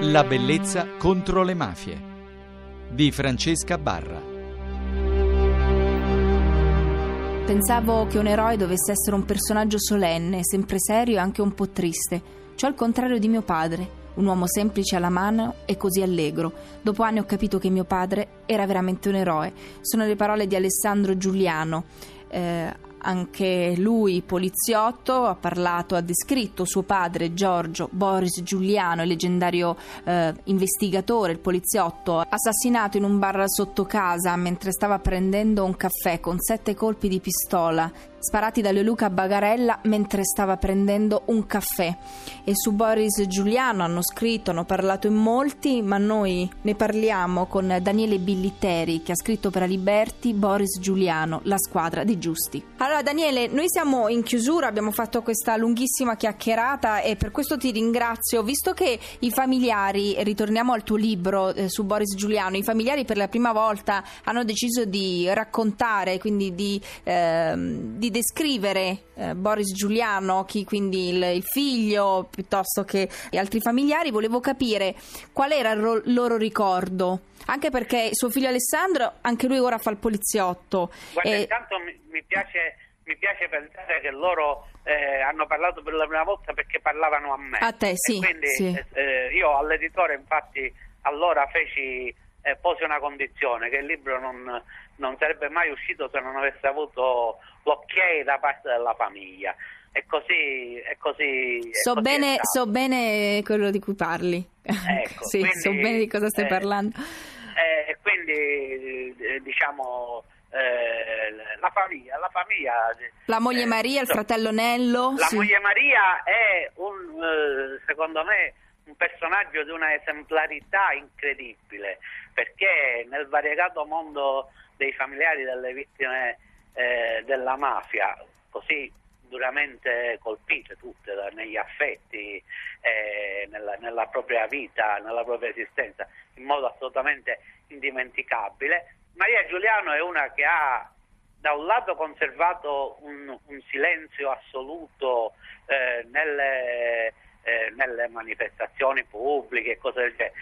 La bellezza contro le mafie di Francesca Barra. Pensavo che un eroe dovesse essere un personaggio solenne, sempre serio e anche un po' triste, cioè al contrario di mio padre, un uomo semplice alla mano e così allegro. Dopo anni ho capito che mio padre era veramente un eroe. Sono le parole di Alessandro Giuliano. Eh, anche lui, poliziotto, ha parlato, ha descritto suo padre Giorgio Boris Giuliano, il leggendario eh, investigatore, il poliziotto, assassinato in un bar sotto casa mentre stava prendendo un caffè con sette colpi di pistola sparati da Leoluca Bagarella mentre stava prendendo un caffè. E su Boris Giuliano hanno scritto, hanno parlato in molti, ma noi ne parliamo con Daniele Billiteri che ha scritto per Aliberti Boris Giuliano, la squadra di giusti. Allora Daniele, noi siamo in chiusura, abbiamo fatto questa lunghissima chiacchierata e per questo ti ringrazio, visto che i familiari, ritorniamo al tuo libro eh, su Boris Giuliano, i familiari per la prima volta hanno deciso di raccontare, quindi di, eh, di descrivere eh, Boris Giuliano, chi quindi il, il, figlio piuttosto che gli altri familiari, volevo capire qual era il ro- loro ricordo. Anche perché suo figlio Alessandro, anche lui ora fa il poliziotto. Guarda, e... intanto mi, mi, piace, mi, piace, pensare che loro eh, hanno parlato per la prima volta perché parlavano a me. A te, sì. E quindi sì. Eh, io all'editore, infatti, allora feci eh, pose una condizione che il libro non, non, sarebbe mai uscito se non avesse avuto l'ok da parte della famiglia. E così, è così, è so, così bene, so, bene, quello di cui parli. Ecco, sì, quindi, so bene di cosa stai eh, parlando. Eh, e quindi, eh, diciamo, eh, la famiglia, la famiglia. La moglie eh, Maria, il fratello Nello. La sì. moglie Maria è un, secondo me, un personaggio di una esemplarità incredibile, perché nel variegato mondo dei familiari delle vittime eh, della mafia, così duramente colpite tutte da, negli affetti, eh, nella, nella, propria vita, nella propria esistenza, in modo assolutamente indimenticabile. Maria Giuliano è una che ha da un lato conservato un, un silenzio assoluto eh, nelle eh, nelle manifestazioni pubbliche e cose del genere,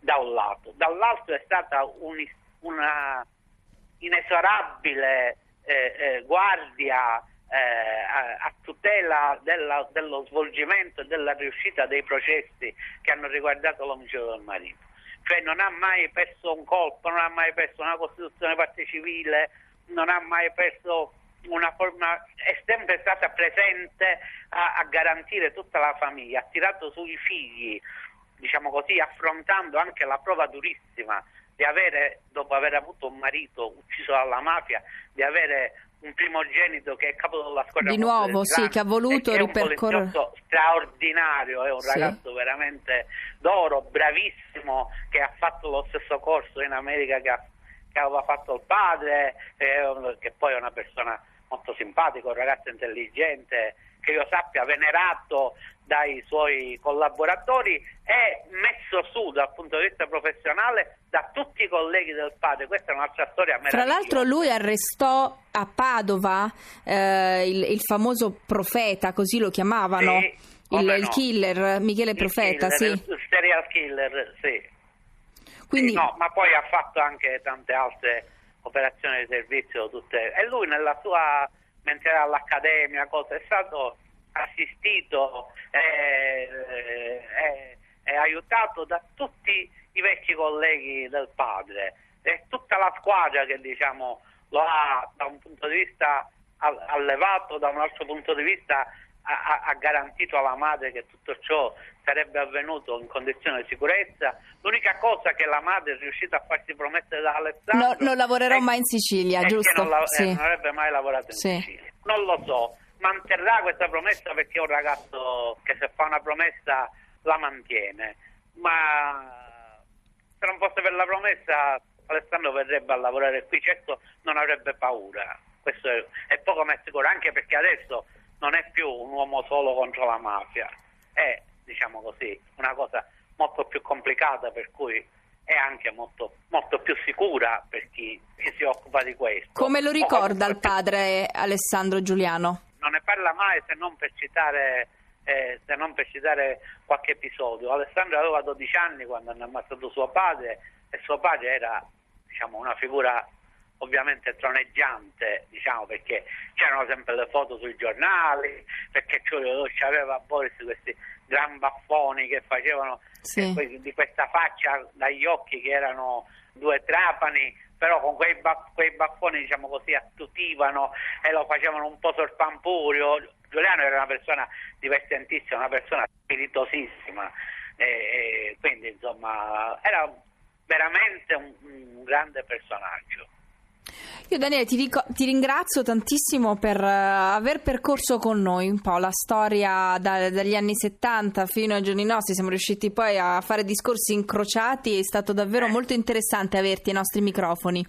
da un lato. Dall'altro è stata un, una inesorabile eh, eh, guardia eh, a, a, tutela della, dello svolgimento e della riuscita dei processi che hanno riguardato l'omicidio del marito. Cioè non ha mai perso un colpo, non ha mai perso una costituzione parte civile, non ha mai perso una forma, è sempre stata presente a, a, garantire tutta la famiglia, ha tirato sui figli, diciamo così, affrontando anche la prova durissima di avere, dopo aver avuto un marito ucciso dalla mafia, di avere un primogenito che è capo della squadra di nuovo, sì, che ha voluto ripercorrere straordinario, è un ragazzo sì. veramente d'oro, bravissimo, che ha fatto lo stesso corso in America che, ha, che aveva fatto il padre, eh, che poi è una persona molto simpatico, un ragazzo intelligente, che io sappia venerato dai suoi collaboratori e messo su dal punto di vista professionale da tutti i colleghi del padre. Questa è un'altra storia Tra l'altro lui arrestò a Padova eh, il, il, famoso profeta, così lo chiamavano, sì, il, no. il, killer Michele il Profeta, killer, sì. Il serial killer, sì. Quindi... sì no, ma poi ha fatto anche tante altre operazioni di servizio tutte. E lui nella sua, mentre era all'accademia, cosa, è stato assistito e eh, eh, aiutato da tutti i vecchi colleghi del padre e tutta la squadra che diciamo lo ha da un punto di vista allevato, da un altro punto di vista ha, ha, garantito alla madre che tutto ciò sarebbe avvenuto in condizioni di sicurezza. L'unica cosa che la madre è riuscita a farsi promettere da Alessandro... No, non lavorerò è, mai in Sicilia, giusto? Non, la, sì. eh, non, avrebbe mai lavorato in sì. Sicilia. Non lo so, manterrà questa promessa perché è un ragazzo che se fa una promessa la mantiene, ma se non fosse per la promessa Alessandro verrebbe a lavorare qui, certo non avrebbe paura. Questo è, è poco ma sicuro, anche perché adesso non è più un uomo solo contro la mafia, è diciamo così una cosa molto più complicata per cui è anche molto, molto più sicura per chi, chi, si occupa di questo. Come lo ricorda il padre Alessandro Giuliano? Non ne parla mai se non per citare eh, se non per citare qualche episodio. Alessandro aveva 12 anni quando hanno ammazzato suo padre e suo padre era diciamo, una figura ovviamente troneggiante, diciamo, perché c'erano sempre le foto sui giornali, perché c'aveva Boris questi gran baffoni che facevano sì. eh, di questa faccia dagli occhi che erano due trapani, però con quei, ba- quei baffoni diciamo così attutivano e lo facevano un po' sorpampurio. Giuliano era una persona divertentissima, una persona spiritosissima, e, e quindi insomma era veramente un, un grande personaggio. Io Daniele ti, dico, ti, ringrazio tantissimo per uh, aver percorso con noi un po' la storia da, dagli anni 70 fino ai giorni nostri, siamo riusciti poi a fare discorsi incrociati, è stato davvero molto interessante averti ai nostri microfoni.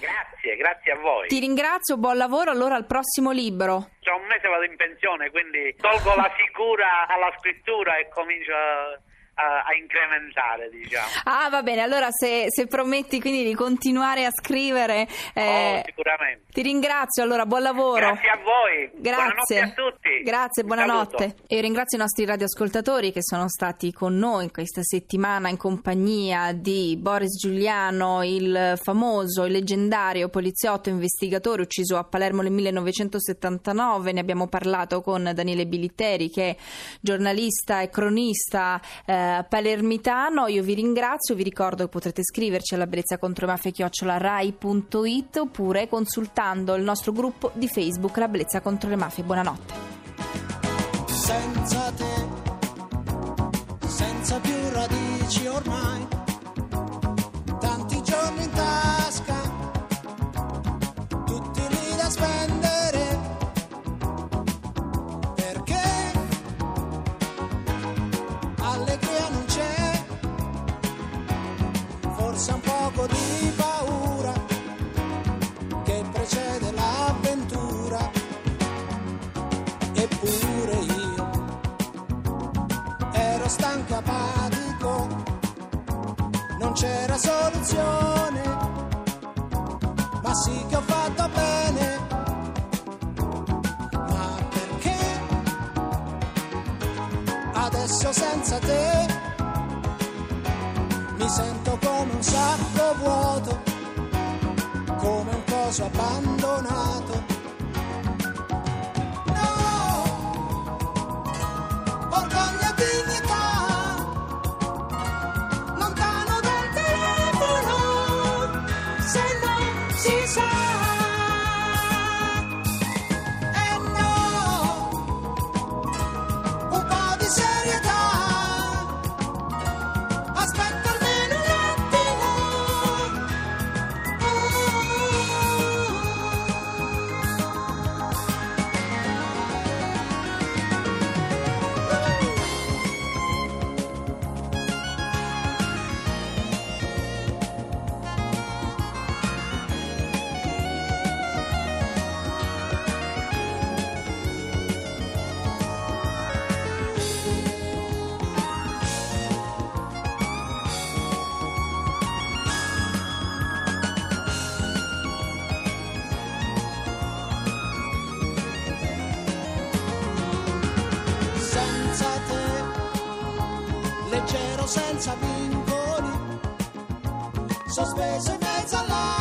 Grazie, grazie a voi. Ti ringrazio, buon lavoro, allora al prossimo libro. Tra un mese vado in pensione, quindi tolgo la sicura alla scrittura e comincio a a, a, incrementare, diciamo. Ah, va bene, allora se, se prometti quindi di continuare a scrivere... Eh, oh, sicuramente. Ti ringrazio, allora buon lavoro. Grazie a voi. Grazie. A tutti. Grazie, buonanotte. E ringrazio i nostri radioascoltatori che sono stati con noi in questa settimana in compagnia di Boris Giuliano, il famoso, il leggendario poliziotto investigatore ucciso a Palermo nel 1979. Ne abbiamo parlato con Daniele Bilitteri che è giornalista e cronista eh, palermitano. Io vi ringrazio, vi ricordo che potrete scriverci alla bellezza contro mafia rai.it oppure consultando il nostro gruppo di Facebook La bellezza contro le mafie. Buonanotte. Senza te, senza più radici ormai c'era adesso senza te. Mi sento come un sacco vuoto, come un coso abbandonato senza vincoli, sospeso in mezzo all'aria,